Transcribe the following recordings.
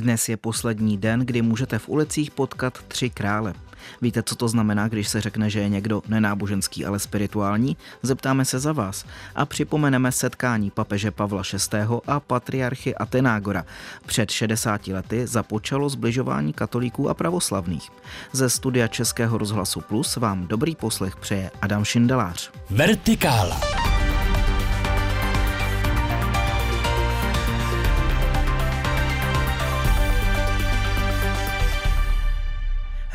Dnes je poslední den, kdy můžete v ulicích potkat tři krále. Víte, co to znamená, když se řekne, že je někdo nenáboženský, ale spirituální? Zeptáme se za vás a připomeneme setkání papeže Pavla VI. a patriarchy Atenágora. Před 60 lety započalo zbližování katolíků a pravoslavných. Ze studia Českého rozhlasu Plus vám dobrý poslech přeje Adam Šindelář. Vertikála.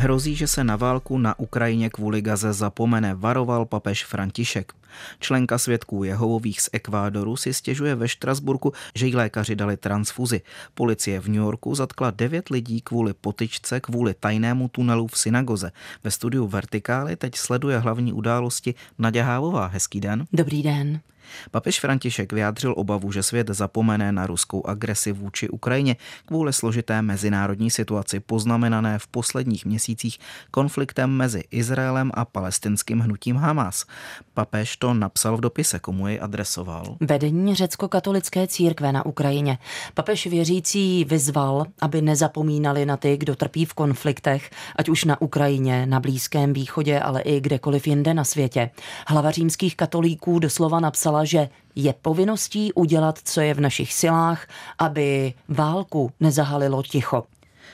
Hrozí, že se na válku na Ukrajině kvůli Gaze zapomene, varoval papež František. Členka svědků Jehovových z Ekvádoru si stěžuje ve Štrasburku, že jí lékaři dali transfuzi. Policie v New Yorku zatkla devět lidí kvůli potyčce, kvůli tajnému tunelu v synagoze. Ve studiu Vertikály teď sleduje hlavní události Naděhávová. Hávová. Hezký den. Dobrý den. Papež František vyjádřil obavu, že svět zapomene na ruskou agresi vůči Ukrajině kvůli složité mezinárodní situaci poznamenané v posledních měsících konfliktem mezi Izraelem a palestinským hnutím Hamas. Papež to napsal v dopise, komu jej adresoval. Vedení řecko-katolické církve na Ukrajině. Papež věřící vyzval, aby nezapomínali na ty, kdo trpí v konfliktech, ať už na Ukrajině, na Blízkém východě, ale i kdekoliv jinde na světě. Hlava římských katolíků doslova napsal že je povinností udělat, co je v našich silách, aby válku nezahalilo ticho.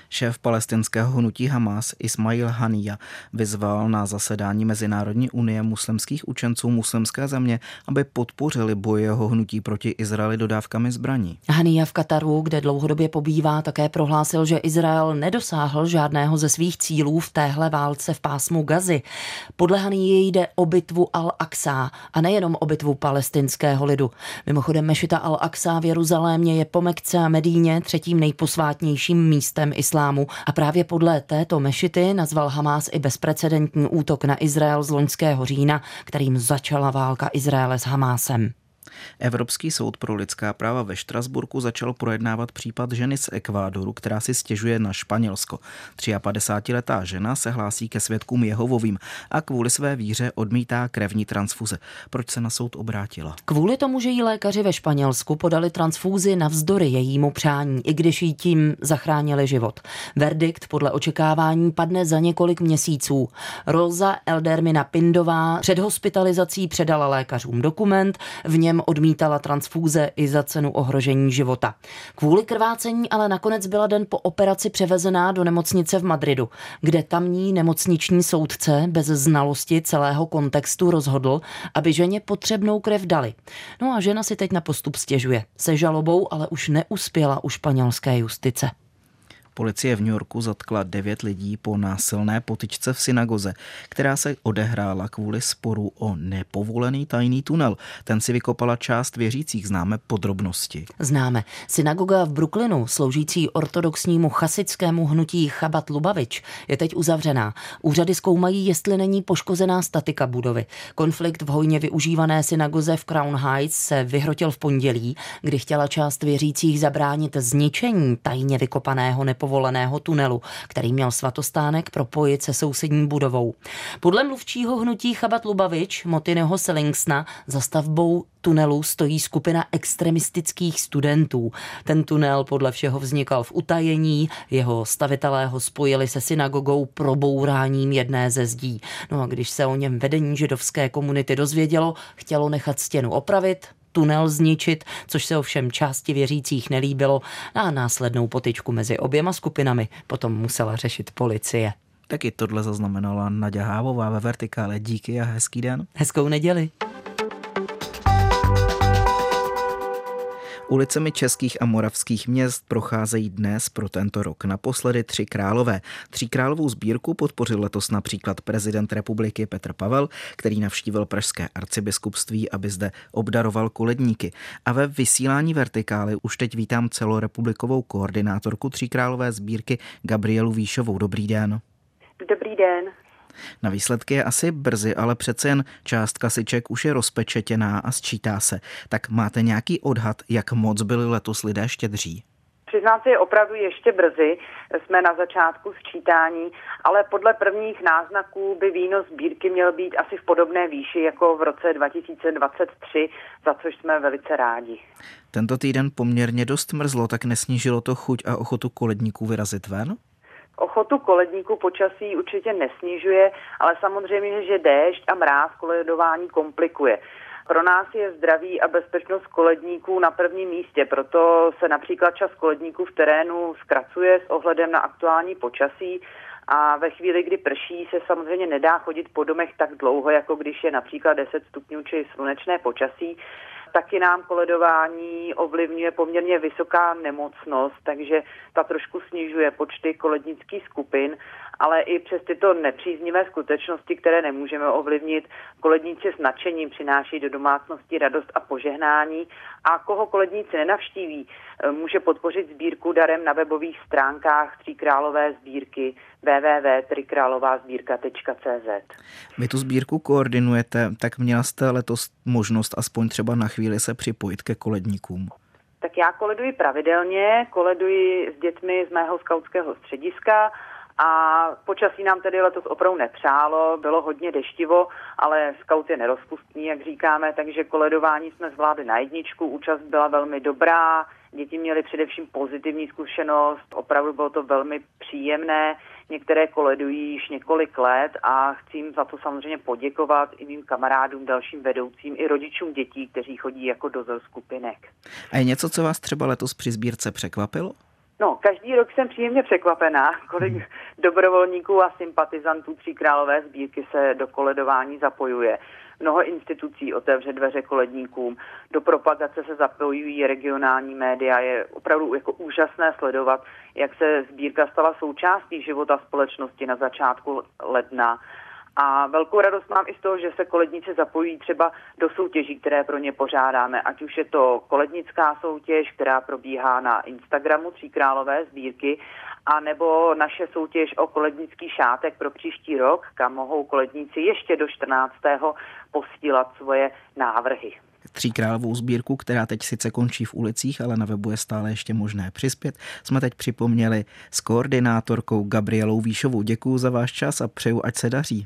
Šéf palestinského hnutí Hamas Ismail Hania vyzval na zasedání Mezinárodní unie muslimských učenců muslimské země, aby podpořili boj jeho hnutí proti Izraeli dodávkami zbraní. Hania v Kataru, kde dlouhodobě pobývá, také prohlásil, že Izrael nedosáhl žádného ze svých cílů v téhle válce v pásmu Gazy. Podle Hanie jde o bitvu Al-Aqsa a nejenom o bitvu palestinského lidu. Mimochodem Mešita Al-Aqsa v Jeruzalémě je po Mekce a Medíně třetím nejposvátnějším místem islámu a právě podle této mešity nazval Hamás i bezprecedentní útok na Izrael z loňského října, kterým začala válka Izraele s Hamásem. Evropský soud pro lidská práva ve Štrasburku začal projednávat případ ženy z Ekvádoru, která si stěžuje na Španělsko. 53-letá žena se hlásí ke svědkům Jehovovým a kvůli své víře odmítá krevní transfuze. Proč se na soud obrátila? Kvůli tomu, že jí lékaři ve Španělsku podali transfúzi navzdory jejímu přání, i když jí tím zachránili život. Verdikt podle očekávání padne za několik měsíců. Rosa Eldermina Pindová před hospitalizací předala lékařům dokument, v něm odmítala transfúze i za cenu ohrožení života. Kvůli krvácení ale nakonec byla den po operaci převezená do nemocnice v Madridu, kde tamní nemocniční soudce bez znalosti celého kontextu rozhodl, aby ženě potřebnou krev dali. No a žena si teď na postup stěžuje. Se žalobou ale už neuspěla u španělské justice. Policie v New Yorku zatkla devět lidí po násilné potyčce v synagoze, která se odehrála kvůli sporu o nepovolený tajný tunel. Ten si vykopala část věřících. Známe podrobnosti. Známe. Synagoga v Brooklynu, sloužící ortodoxnímu chasickému hnutí Chabat Lubavič, je teď uzavřená. Úřady zkoumají, jestli není poškozená statika budovy. Konflikt v hojně využívané synagoze v Crown Heights se vyhrotil v pondělí, kdy chtěla část věřících zabránit zničení tajně vykopaného nepovoleného povoleného tunelu, který měl svatostánek propojit se sousední budovou. Podle mluvčího hnutí Chabat Lubavič, Motineho Selingsna, za stavbou tunelu stojí skupina extremistických studentů. Ten tunel podle všeho vznikal v utajení, jeho stavitelé ho spojili se synagogou probouráním jedné ze zdí. No a když se o něm vedení židovské komunity dozvědělo, chtělo nechat stěnu opravit, tunel zničit, což se ovšem části věřících nelíbilo a následnou potyčku mezi oběma skupinami potom musela řešit policie. Taky tohle zaznamenala Nadia Hávová ve Vertikále. Díky a hezký den. Hezkou neděli. Ulicemi českých a moravských měst procházejí dnes pro tento rok naposledy tři králové. Tří královou sbírku podpořil letos například prezident republiky Petr Pavel, který navštívil pražské arcibiskupství, aby zde obdaroval koledníky. A ve vysílání vertikály už teď vítám celorepublikovou koordinátorku Tří králové sbírky Gabrielu Výšovou. Dobrý den. Dobrý den. Na výsledky je asi brzy, ale přece jen část kasiček už je rozpečetěná a sčítá se. Tak máte nějaký odhad, jak moc byli letos lidé štědří? Přiznám se, je opravdu ještě brzy, jsme na začátku sčítání, ale podle prvních náznaků by výnos sbírky měl být asi v podobné výši jako v roce 2023, za což jsme velice rádi. Tento týden poměrně dost mrzlo, tak nesnížilo to chuť a ochotu koledníků vyrazit ven? Ochotu koledníků počasí určitě nesnižuje, ale samozřejmě, že déšť a mráz koledování komplikuje. Pro nás je zdraví a bezpečnost koledníků na prvním místě, proto se například čas koledníků v terénu zkracuje s ohledem na aktuální počasí a ve chvíli, kdy prší, se samozřejmě nedá chodit po domech tak dlouho, jako když je například 10 stupňů či slunečné počasí. Taky nám koledování ovlivňuje poměrně vysoká nemocnost, takže ta trošku snižuje počty kolednických skupin, ale i přes tyto nepříznivé skutečnosti, které nemůžeme ovlivnit, koledníci s nadšením přináší do domácnosti radost a požehnání a koho koledníci nenavštíví, může podpořit sbírku darem na webových stránkách Tříkrálové sbírky www.trikrálovázbírka.cz. Vy tu sbírku koordinujete, tak měla jste letos možnost aspoň třeba na chvíli se připojit ke koledníkům? Tak já koleduji pravidelně, koleduji s dětmi z mého skautského střediska a počasí nám tedy letos opravdu nepřálo, bylo hodně deštivo, ale scout je nerozpustný, jak říkáme, takže koledování jsme zvládli na jedničku, účast byla velmi dobrá, děti měly především pozitivní zkušenost, opravdu bylo to velmi příjemné, některé koledují již několik let a chci jim za to samozřejmě poděkovat i mým kamarádům, dalším vedoucím, i rodičům dětí, kteří chodí jako dozor skupinek. A je něco, co vás třeba letos při sbírce překvapilo? No, každý rok jsem příjemně překvapená, kolik hmm. dobrovolníků a sympatizantů Tří králové sbírky se do koledování zapojuje. Mnoho institucí otevře dveře koledníkům, do propagace se zapojují regionální média. Je opravdu jako úžasné sledovat, jak se sbírka stala součástí života společnosti na začátku ledna a velkou radost mám i z toho, že se koledníci zapojí třeba do soutěží, které pro ně pořádáme, ať už je to kolednická soutěž, která probíhá na Instagramu Tříkrálové sbírky, a nebo naše soutěž o kolednický šátek pro příští rok, kam mohou koledníci ještě do 14. posílat svoje návrhy. Tříkrálovou sbírku, která teď sice končí v ulicích, ale na webu je stále ještě možné přispět, jsme teď připomněli s koordinátorkou Gabrielou Výšovou. Děkuji za váš čas a přeju, ať se daří.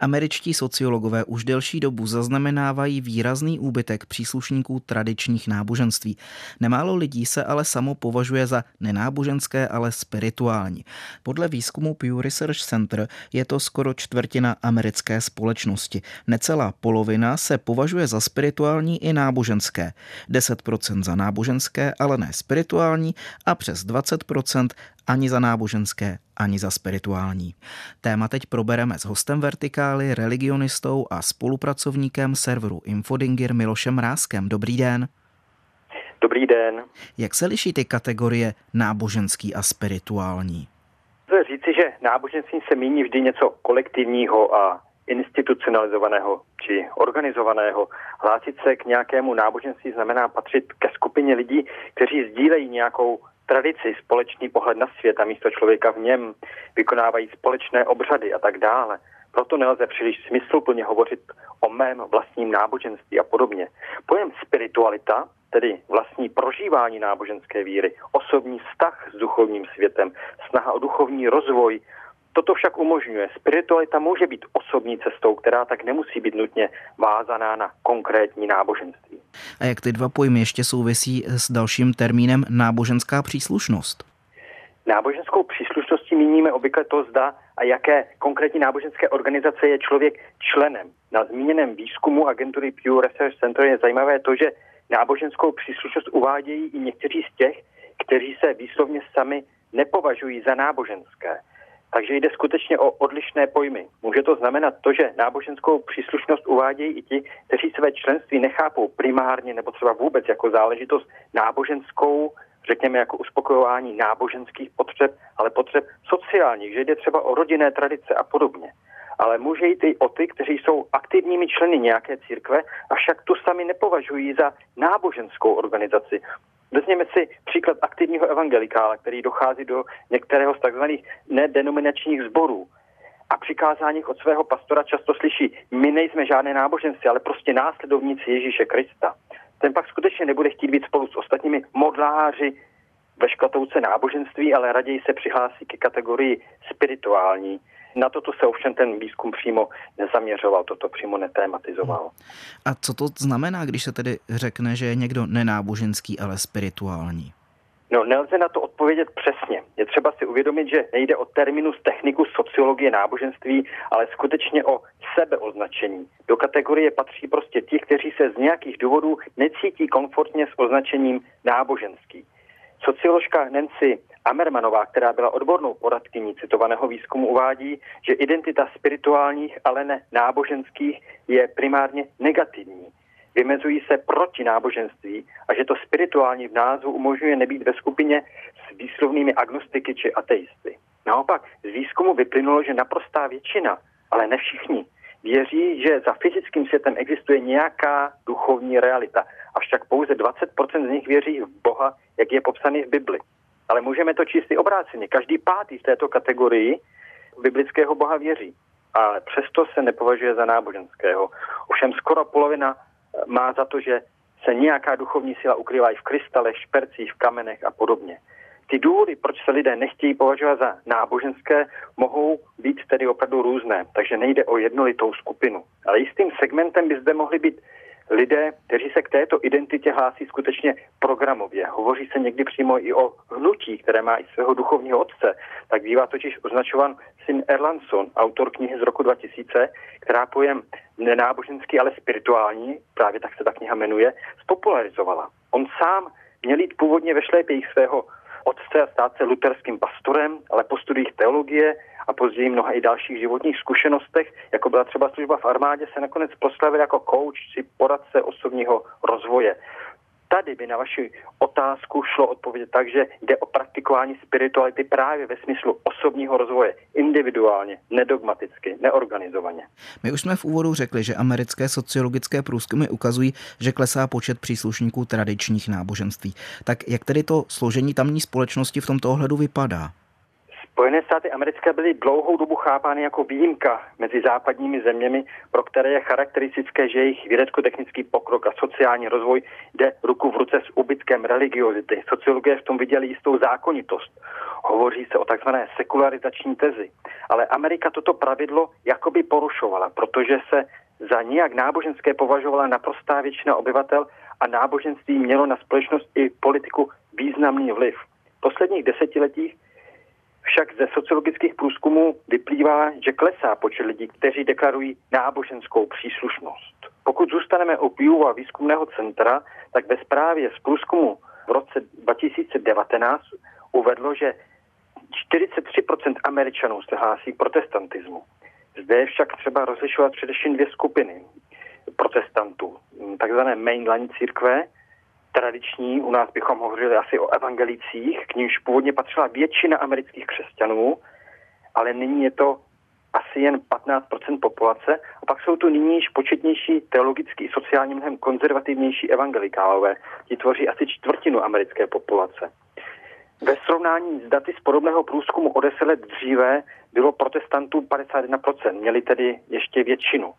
Američtí sociologové už delší dobu zaznamenávají výrazný úbytek příslušníků tradičních náboženství. Nemálo lidí se ale samo považuje za nenáboženské, ale spirituální. Podle výzkumu Pew Research Center je to skoro čtvrtina americké společnosti. Necelá polovina se považuje za spirituální i náboženské. 10% za náboženské, ale ne spirituální a přes 20% ani za náboženské, ani za spirituální. Téma teď probereme s hostem Vertikály, religionistou a spolupracovníkem serveru Infodingir Milošem Ráskem. Dobrý den. Dobrý den. Jak se liší ty kategorie náboženský a spirituální? Chci říci, že náboženství se míní vždy něco kolektivního a institucionalizovaného či organizovaného. Hlásit se k nějakému náboženství znamená patřit ke skupině lidí, kteří sdílejí nějakou tradici, společný pohled na svět a místo člověka v něm, vykonávají společné obřady a tak dále. Proto nelze příliš smysluplně hovořit o mém vlastním náboženství a podobně. Pojem spiritualita, tedy vlastní prožívání náboženské víry, osobní vztah s duchovním světem, snaha o duchovní rozvoj, Toto však umožňuje. Spiritualita může být osobní cestou, která tak nemusí být nutně vázaná na konkrétní náboženství. A jak ty dva pojmy ještě souvisí s dalším termínem náboženská příslušnost? Náboženskou příslušností míníme obvykle to, zda a jaké konkrétní náboženské organizace je člověk členem. Na zmíněném výzkumu agentury Pew Research Center je zajímavé to, že náboženskou příslušnost uvádějí i někteří z těch, kteří se výslovně sami nepovažují za náboženské. Takže jde skutečně o odlišné pojmy. Může to znamenat to, že náboženskou příslušnost uvádějí i ti, kteří své členství nechápou primárně nebo třeba vůbec jako záležitost náboženskou, řekněme jako uspokojování náboženských potřeb, ale potřeb sociálních, že jde třeba o rodinné tradice a podobně. ale může jít i o ty, kteří jsou aktivními členy nějaké církve, avšak tu sami nepovažují za náboženskou organizaci. Vezměme si příklad aktivního evangelikála, který dochází do některého z takzvaných nedenominačních sborů a přikázáních od svého pastora často slyší, my nejsme žádné náboženství, ale prostě následovníci Ježíše Krista. Ten pak skutečně nebude chtít být spolu s ostatními modláři ve škatouce náboženství, ale raději se přihlásí ke kategorii spirituální. Na toto se ovšem ten výzkum přímo nezaměřoval, toto přímo netématizoval. A co to znamená, když se tedy řekne, že je někdo nenáboženský, ale spirituální? No, nelze na to odpovědět přesně. Je třeba si uvědomit, že nejde o terminus techniku sociologie náboženství, ale skutečně o sebeoznačení. Do kategorie patří prostě ti, kteří se z nějakých důvodů necítí komfortně s označením náboženský. Socioložka Nancy Amermanová, která byla odbornou poradkyní citovaného výzkumu, uvádí, že identita spirituálních, ale ne náboženských je primárně negativní. Vymezují se proti náboženství a že to spirituální v názvu umožňuje nebýt ve skupině s výslovnými agnostiky či ateisty. Naopak z výzkumu vyplynulo, že naprostá většina, ale ne všichni, věří, že za fyzickým světem existuje nějaká duchovní realita. Avšak pouze 20% z nich věří v Boha, jak je popsaný v Bibli. Ale můžeme to číst i obráceně. Každý pátý v této kategorii biblického Boha věří. Ale přesto se nepovažuje za náboženského. Ovšem skoro polovina eh, má za to, že se nějaká duchovní síla ukrývá i v krystalech, špercích, v kamenech a podobně. Ty důvody, proč se lidé nechtějí považovat za náboženské, mohou být tedy opravdu různé, takže nejde o jednolitou skupinu. Ale jistým segmentem by zde mohly být lidé, kteří se k této identitě hlásí skutečně programově. Hovoří se někdy přímo i o hnutí, které má i svého duchovního otce. Tak bývá totiž označovan syn Erlandson, autor knihy z roku 2000, která pojem nenáboženský, ale spirituální, právě tak se ta kniha jmenuje, spopularizovala. On sám měl jít původně ve šlépějích svého otce a stát se luterským pastorem, ale po studiích teologie a později mnoha i dalších životních zkušenostech, jako byla třeba služba v armádě, se nakonec proslavil jako coach či poradce osobního rozvoje tady by na vaši otázku šlo odpovědět tak, že jde o praktikování spirituality právě ve smyslu osobního rozvoje, individuálně, nedogmaticky, neorganizovaně. My už jsme v úvodu řekli, že americké sociologické průzkumy ukazují, že klesá počet příslušníků tradičních náboženství. Tak jak tedy to složení tamní společnosti v tomto ohledu vypadá? Spojené státy americké byly dlouhou dobu chápány jako výjimka mezi západními zeměmi, pro které je charakteristické, že jejich vědecko-technický pokrok a sociální rozvoj jde ruku v ruce s ubytkem religiozity. Sociologie v tom viděli jistou zákonitost. Hovoří se o takzvané sekularizační tezi. Ale Amerika toto pravidlo jakoby porušovala, protože se za nijak náboženské považovala naprostá většina obyvatel a náboženství mělo na společnost i politiku významný vliv. V posledních desetiletích však ze sociologických průzkumů vyplývá, že klesá počet lidí, kteří deklarují náboženskou příslušnost. Pokud zůstaneme u Pew a výzkumného centra, tak ve zprávě z průzkumu v roce 2019 uvedlo, že 43% Američanů se hlásí k protestantismu. Zde je však třeba rozlišovat především dvě skupiny protestantů. Takzvané mainline církve, tradiční, u nás bychom hovořili asi o evangelicích, k nímž původně patřila většina amerických křesťanů, ale nyní je to asi jen 15% populace a pak jsou tu nyní již početnější teologicky i sociálně mnohem konzervativnější evangelikálové. Ti tvoří asi čtvrtinu americké populace. Ve srovnání s daty z podobného průzkumu o deset let dříve bylo protestantů 51%, měli tedy ještě většinu.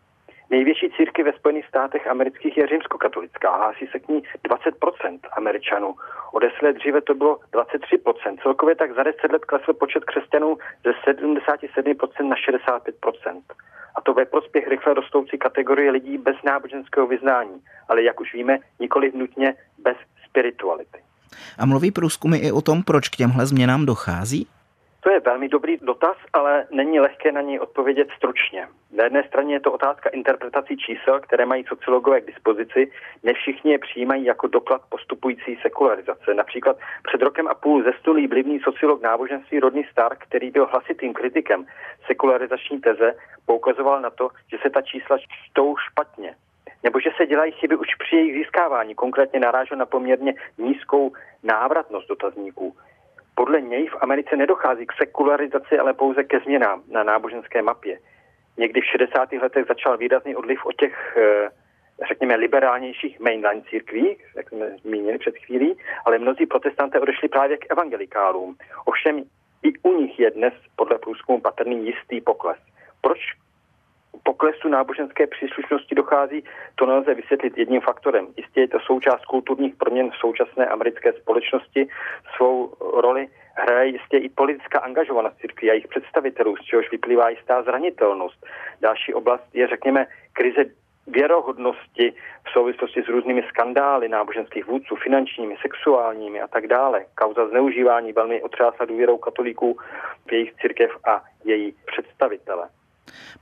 Největší círky ve Spojených státech amerických je římskokatolická. Hlásí se k ní 20% Američanů. O 10 let dříve to bylo 23%. Celkově tak za 10 let klesl počet křesťanů ze 77% na 65%. A to ve prospěch rychle rostoucí kategorie lidí bez náboženského vyznání, ale jak už víme, nikoli nutně bez spirituality. A mluví průzkumy i o tom, proč k těmhle změnám dochází? To je velmi dobrý dotaz, ale není lehké na něj odpovědět stručně. Na jedné straně je to otázka interpretací čísel, které mají sociologové k dispozici. Ne všichni je přijímají jako doklad postupující sekularizace. Například před rokem a půl zestulý blivný sociolog náboženství Rodney Stark, který byl hlasitým kritikem sekularizační teze, poukazoval na to, že se ta čísla čtou špatně nebo že se dělají chyby už při jejich získávání. Konkrétně narážel na poměrně nízkou návratnost dotazníků. Podle něj v Americe nedochází k sekularizaci, ale pouze ke změnám na náboženské mapě. někdy v 60. letech začal výrazný odliv od těch eh, řekněme, liberálnějších mainline církví, jak jsme zmínili před chvílí, ale mnozí protestanté odešli právě k evangelikálům. Ovšem i u nich je dnes podle průzkumu patrný jistý pokles. Proč poklesu náboženské příslušnosti dochází, to nelze vysvětlit jedním faktorem. Jistě je to součást kulturních proměn v současné americké společnosti. Svou roli hraje jistě i politická angažovanost církví a jejich představitelů, z čehož vyplývá jistá zranitelnost. Další oblast je, řekněme, krize věrohodnosti v souvislosti s různými skandály náboženských vůdců, finančními, sexuálními a tak dále. Kauza zneužívání velmi otřásla důvěrou katolíků v jejich církev a její představitele.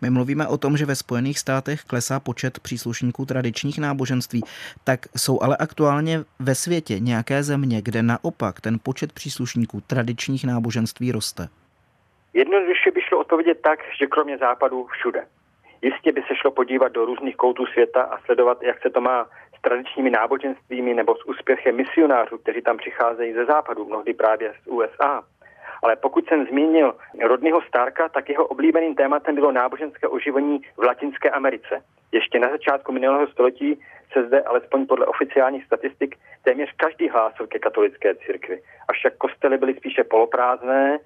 My mluvíme o tom, že ve Spojených státech klesá počet příslušníků tradičních náboženství, tak jsou ale aktuálně ve světě nějaké země, kde naopak ten počet příslušníků tradičních náboženství roste? Jednoduše by šlo odpovědět tak, že kromě západu všude. Jistě by se šlo podívat do různých koutů světa a sledovat, jak se to má s tradičními náboženstvími nebo s úspěchem misionářů, kteří tam přicházejí ze západu, mnohdy právě z USA. Ale pokud jsem zmínil rodného Starka, tak jeho oblíbeným tématem bylo náboženské oživení v Latinské Americe. Ještě na začátku minulého století se zde, alespoň podle oficiálních statistik, téměř každý hlásil ke katolické církvi. Avšak kostely byly spíše poloprázdné,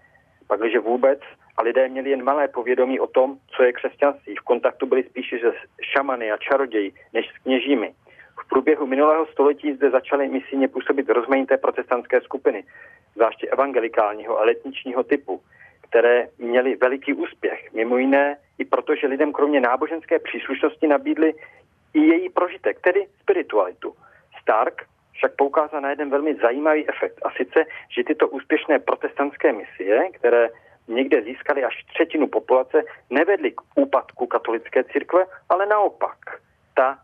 pakliže vůbec, a lidé měli jen malé povědomí o tom, co je křesťanství. V kontaktu byli spíše se šamany a čaroději než s kněžími. V průběhu minulého století zde začaly misijně působit rozmanité protestantské skupiny, zvláště evangelikálního a letničního typu, které měly veliký úspěch. Mimo jiné i proto, že lidem kromě náboženské příslušnosti nabídli i její prožitek, tedy spiritualitu. Stark však poukázal na jeden velmi zajímavý efekt, a sice, že tyto úspěšné protestantské misie, které někde získali až třetinu populace, nevedly k úpadku katolické církve, ale naopak. Ta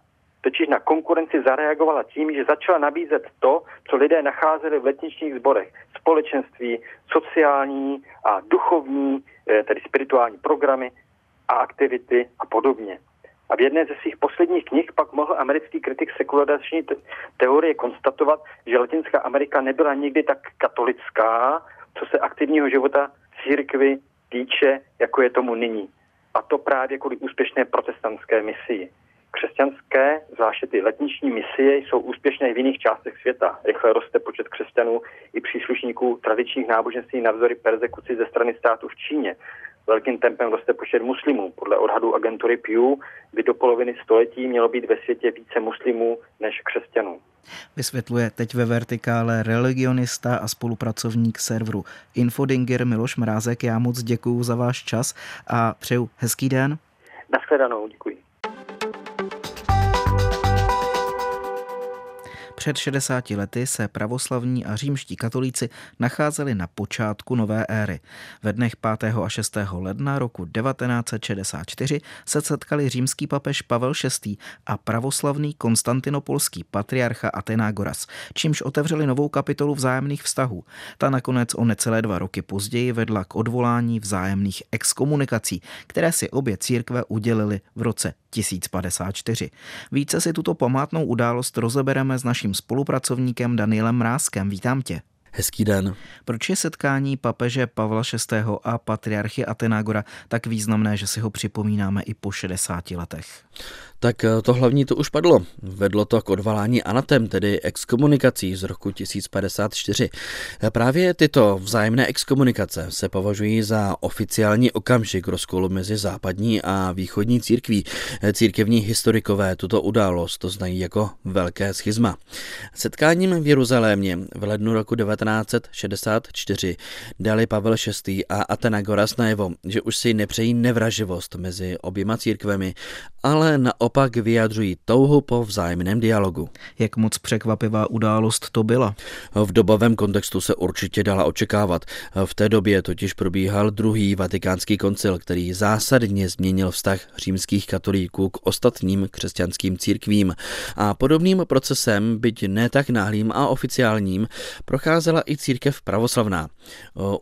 totiž na konkurenci zareagovala tím, že začala nabízet to, co lidé nacházeli v letničních zborech. Společenství, sociální a duchovní, eh, tedy spirituální programy a aktivity a podobně. A v jedné ze svých posledních knih pak mohl americký kritik sekularizační teorie konstatovat, že Latinská Amerika nebyla nikdy tak katolická, co se aktivního života církvy týče, jako je tomu nyní. A to právě kvůli úspěšné protestantské misii. Křesťanské, zvláště ty letniční misie, jsou úspěšné i v jiných částech světa. Rychle roste počet křesťanů i příslušníků tradičních náboženství navzdory persekuci ze strany státu v Číně. Velkým tempem roste počet muslimů. Podle odhadu agentury Pew by do poloviny století mělo být ve světě více muslimů než křesťanů. Vysvětluje teď ve vertikále religionista a spolupracovník serveru Infodinger Miloš Mrázek. Já moc děkuji za váš čas a přeju hezký den. Naschledanou, děkuji. Před 60 lety se pravoslavní a římští katolíci nacházeli na počátku nové éry. Ve dnech 5. a 6. ledna roku 1964 se setkali římský papež Pavel VI. a pravoslavný konstantinopolský patriarcha Atenágoras, čímž otevřeli novou kapitolu vzájemných vztahů. Ta nakonec o necelé dva roky později vedla k odvolání vzájemných exkomunikací, které si obě církve udělily v roce 1054. Více si tuto památnou událost rozebereme s naším spolupracovníkem Danielem Mrázkem. Vítám tě. Hezký den. Proč je setkání papeže Pavla VI. a patriarchy Atenágora tak významné, že si ho připomínáme i po 60 letech? Tak eh, to hlavní to už padlo. Vedlo to k odvalání anatem, tedy exkomunikací z roku 1054. Eh, právě tyto vzájemné exkomunikace se považují za oficiální okamžik rozkolu mezi západní a východní církví. Eh, církevní historikové tuto událost to znají jako velké schizma. Setkáním v Jeruzalémě v lednu roku 1964 dali Pavel VI. a Atenagoras najevo, že už si nepřejí nevraživost mezi oběma církvemi, ale naopak naopak vyjadřují touhu po vzájemném dialogu. Jak moc překvapivá událost to byla? V dobovém kontextu se určitě dala očekávat. V té době totiž probíhal druhý vatikánský koncil, který zásadně změnil vztah římských katolíků k ostatním křesťanským církvím. A podobným procesem, byť ne tak náhlým a oficiálním, procházela i církev pravoslavná.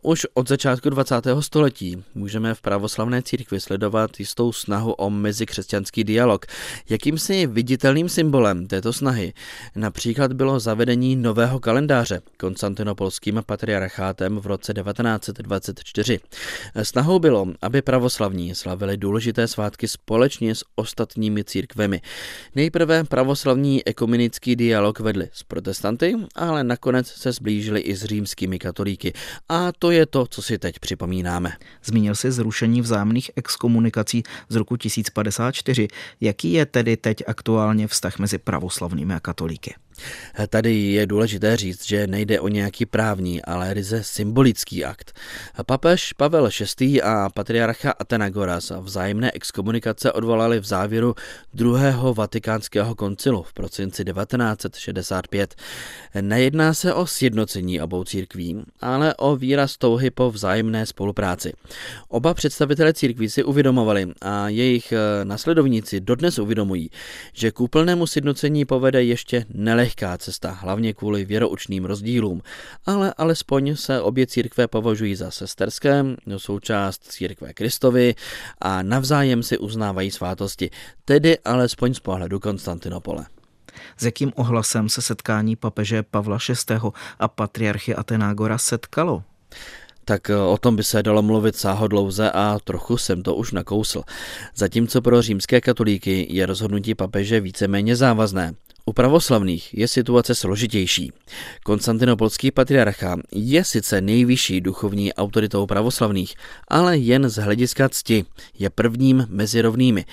Už od začátku 20. století můžeme v pravoslavné církvi sledovat jistou snahu o mezikřesťanský dialog, Jakýmsi viditelným symbolem této snahy například bylo zavedení nového kalendáře konstantinopolským patriarchátem v roce 1924. Snahou bylo, aby pravoslavní slavili důležité svátky společně s ostatními církvemi. Nejprve pravoslavní ekumenický dialog vedli s protestanty, ale nakonec se zblížili i s římskými katolíky. A to je to, co si teď připomínáme. Zmínil si zrušení vzájemných exkomunikací z roku 1054. Jaký je tedy teď aktuálně vztah mezi pravoslavnými a katolíky? Tady je důležité říct, že nejde o nějaký právní, ale ryze symbolický akt. Papež Pavel VI. a patriarcha Atenagoras vzájemné exkomunikace odvolali v závěru druhého vatikánského koncilu v prosinci 1965. Nejedná se o sjednocení obou církví, ale o výraz touhy po vzájemné spolupráci. Oba představitelé církví si uvědomovali a jejich eh, nasledovníci dodnes uvědomují, že k úplnému sjednocení povede ještě nelehké lehká cesta, hlavně kvůli věroučným rozdílům, ale alespoň se obě církve považují za sesterské, součást církve Kristovy a navzájem si uznávají svátosti, tedy alespoň z pohledu Konstantinopole. S jakým ohlasem se setkání papeže Pavla VI. a patriarchy Atenágora setkalo? tak o tom by se dalo mluvit sáhodlouze a trochu jsem to už nakousl. Zatímco pro římské katolíky je rozhodnutí papeže víceméně závazné, u pravoslavných je situace složitější. Konstantinopolský patriarcha je sice nejvyšší duchovní autoritou pravoslavných, ale jen z hlediska cti je prvním mezi rovnými.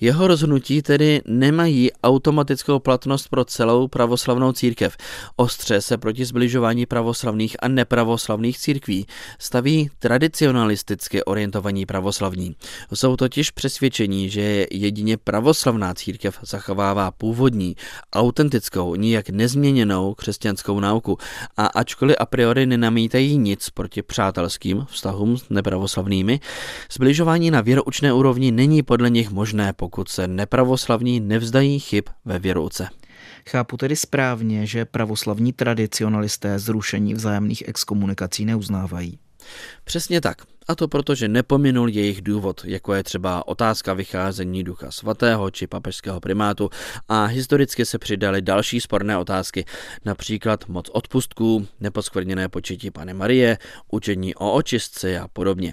Jeho rozhodnutí tedy nemají automatickou platnost pro celou pravoslavnou církev. Ostře se proti zbližování pravoslavných a nepravoslavných církví staví tradicionalisticky orientovaní pravoslavní. Jsou totiž přesvědčení, že jedině pravoslavná církev zachovává původní autentickou, nijak nezměněnou křesťanskou nauku a ačkoliv a priori nenamítají nic proti přátelským vztahům s nepravoslavnými, zbližování na věroučné úrovni není podle nich možné, pokud se nepravoslavní nevzdají chyb ve věrouce. Chápu tedy správně, že pravoslavní tradicionalisté zrušení vzájemných exkomunikací neuznávají. Přesně tak. A to proto, že nepominul jejich důvod, jako je třeba otázka vycházení ducha svatého či papežského primátu. A historicky se přidaly další sporné otázky, například moc odpustků, neposkvrněné početí Pany Marie, učení o očistci a podobně.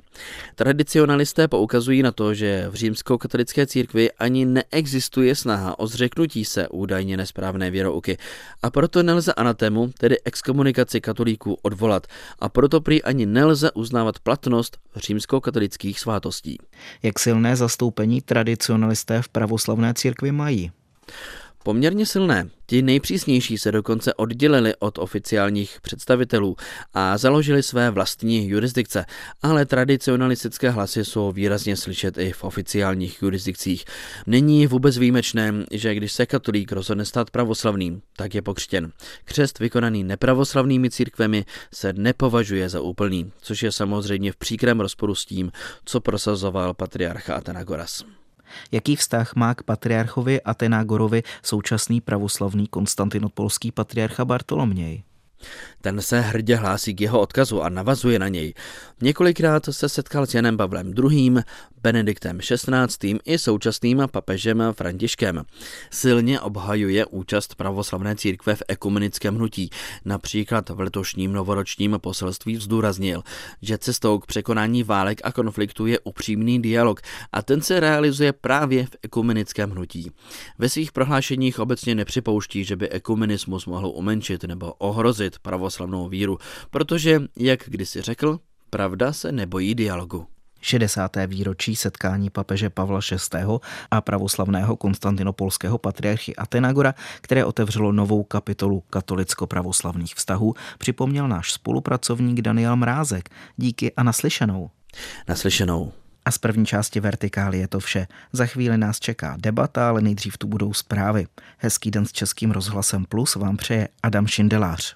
Tradicionalisté poukazují na to, že v římskou katolické církvi ani neexistuje snaha o zřeknutí se údajně nesprávné věrouky. A proto nelze anatému, tedy exkomunikaci katolíků, odvolat. A proto prý ani nelze uznávat platnost římskokatolických svátostí. Jak silné zastoupení tradicionalisté v pravoslavné církvi mají? Poměrně silné. Ti nejpřísnější se dokonce oddělili od oficiálních představitelů a založili své vlastní jurisdikce, ale tradicionalistické hlasy jsou výrazně slyšet i v oficiálních jurisdikcích. Není vůbec výjimečné, že když se katolík rozhodne stát pravoslavným, tak je pokřtěn. Křest vykonaný nepravoslavnými církvemi se nepovažuje za úplný, což je samozřejmě v příkrém rozporu s tím, co prosazoval patriarcha Atenagoras. Jaký vztah má k patriarchovi Atenagorovi současný pravoslavný konstantinopolský patriarcha Bartoloměj? Ten se hrdě hlásí k jeho odkazu a navazuje na něj. Několikrát se setkal s Janem Pavlem II., Benediktem XVI. i současným papežem Františkem. Silně obhajuje účast pravoslavné církve v ekumenickém hnutí. Například v letošním novoročním poselství zdůraznil, že cestou k překonání válek a konfliktu je upřímný dialog a ten se realizuje právě v ekumenickém hnutí. Ve svých prohlášeních obecně nepřipouští, že by ekumenismus mohl umenšit nebo ohrozit pravoslavnou víru, protože, jak kdysi řekl, pravda se nebojí dialogu. 60. výročí setkání papeže Pavla VI. a pravoslavného konstantinopolského patriarchy Atenagora, které otevřelo novou kapitolu katolicko-pravoslavných vztahů, připomněl náš spolupracovník Daniel Mrázek. Díky a naslyšenou. Naslyšenou. A z první části Vertikály je to vše. Za chvíli nás čeká debata, ale nejdřív tu budou zprávy. Hezký den s Českým rozhlasem Plus vám přeje Adam Šindelář.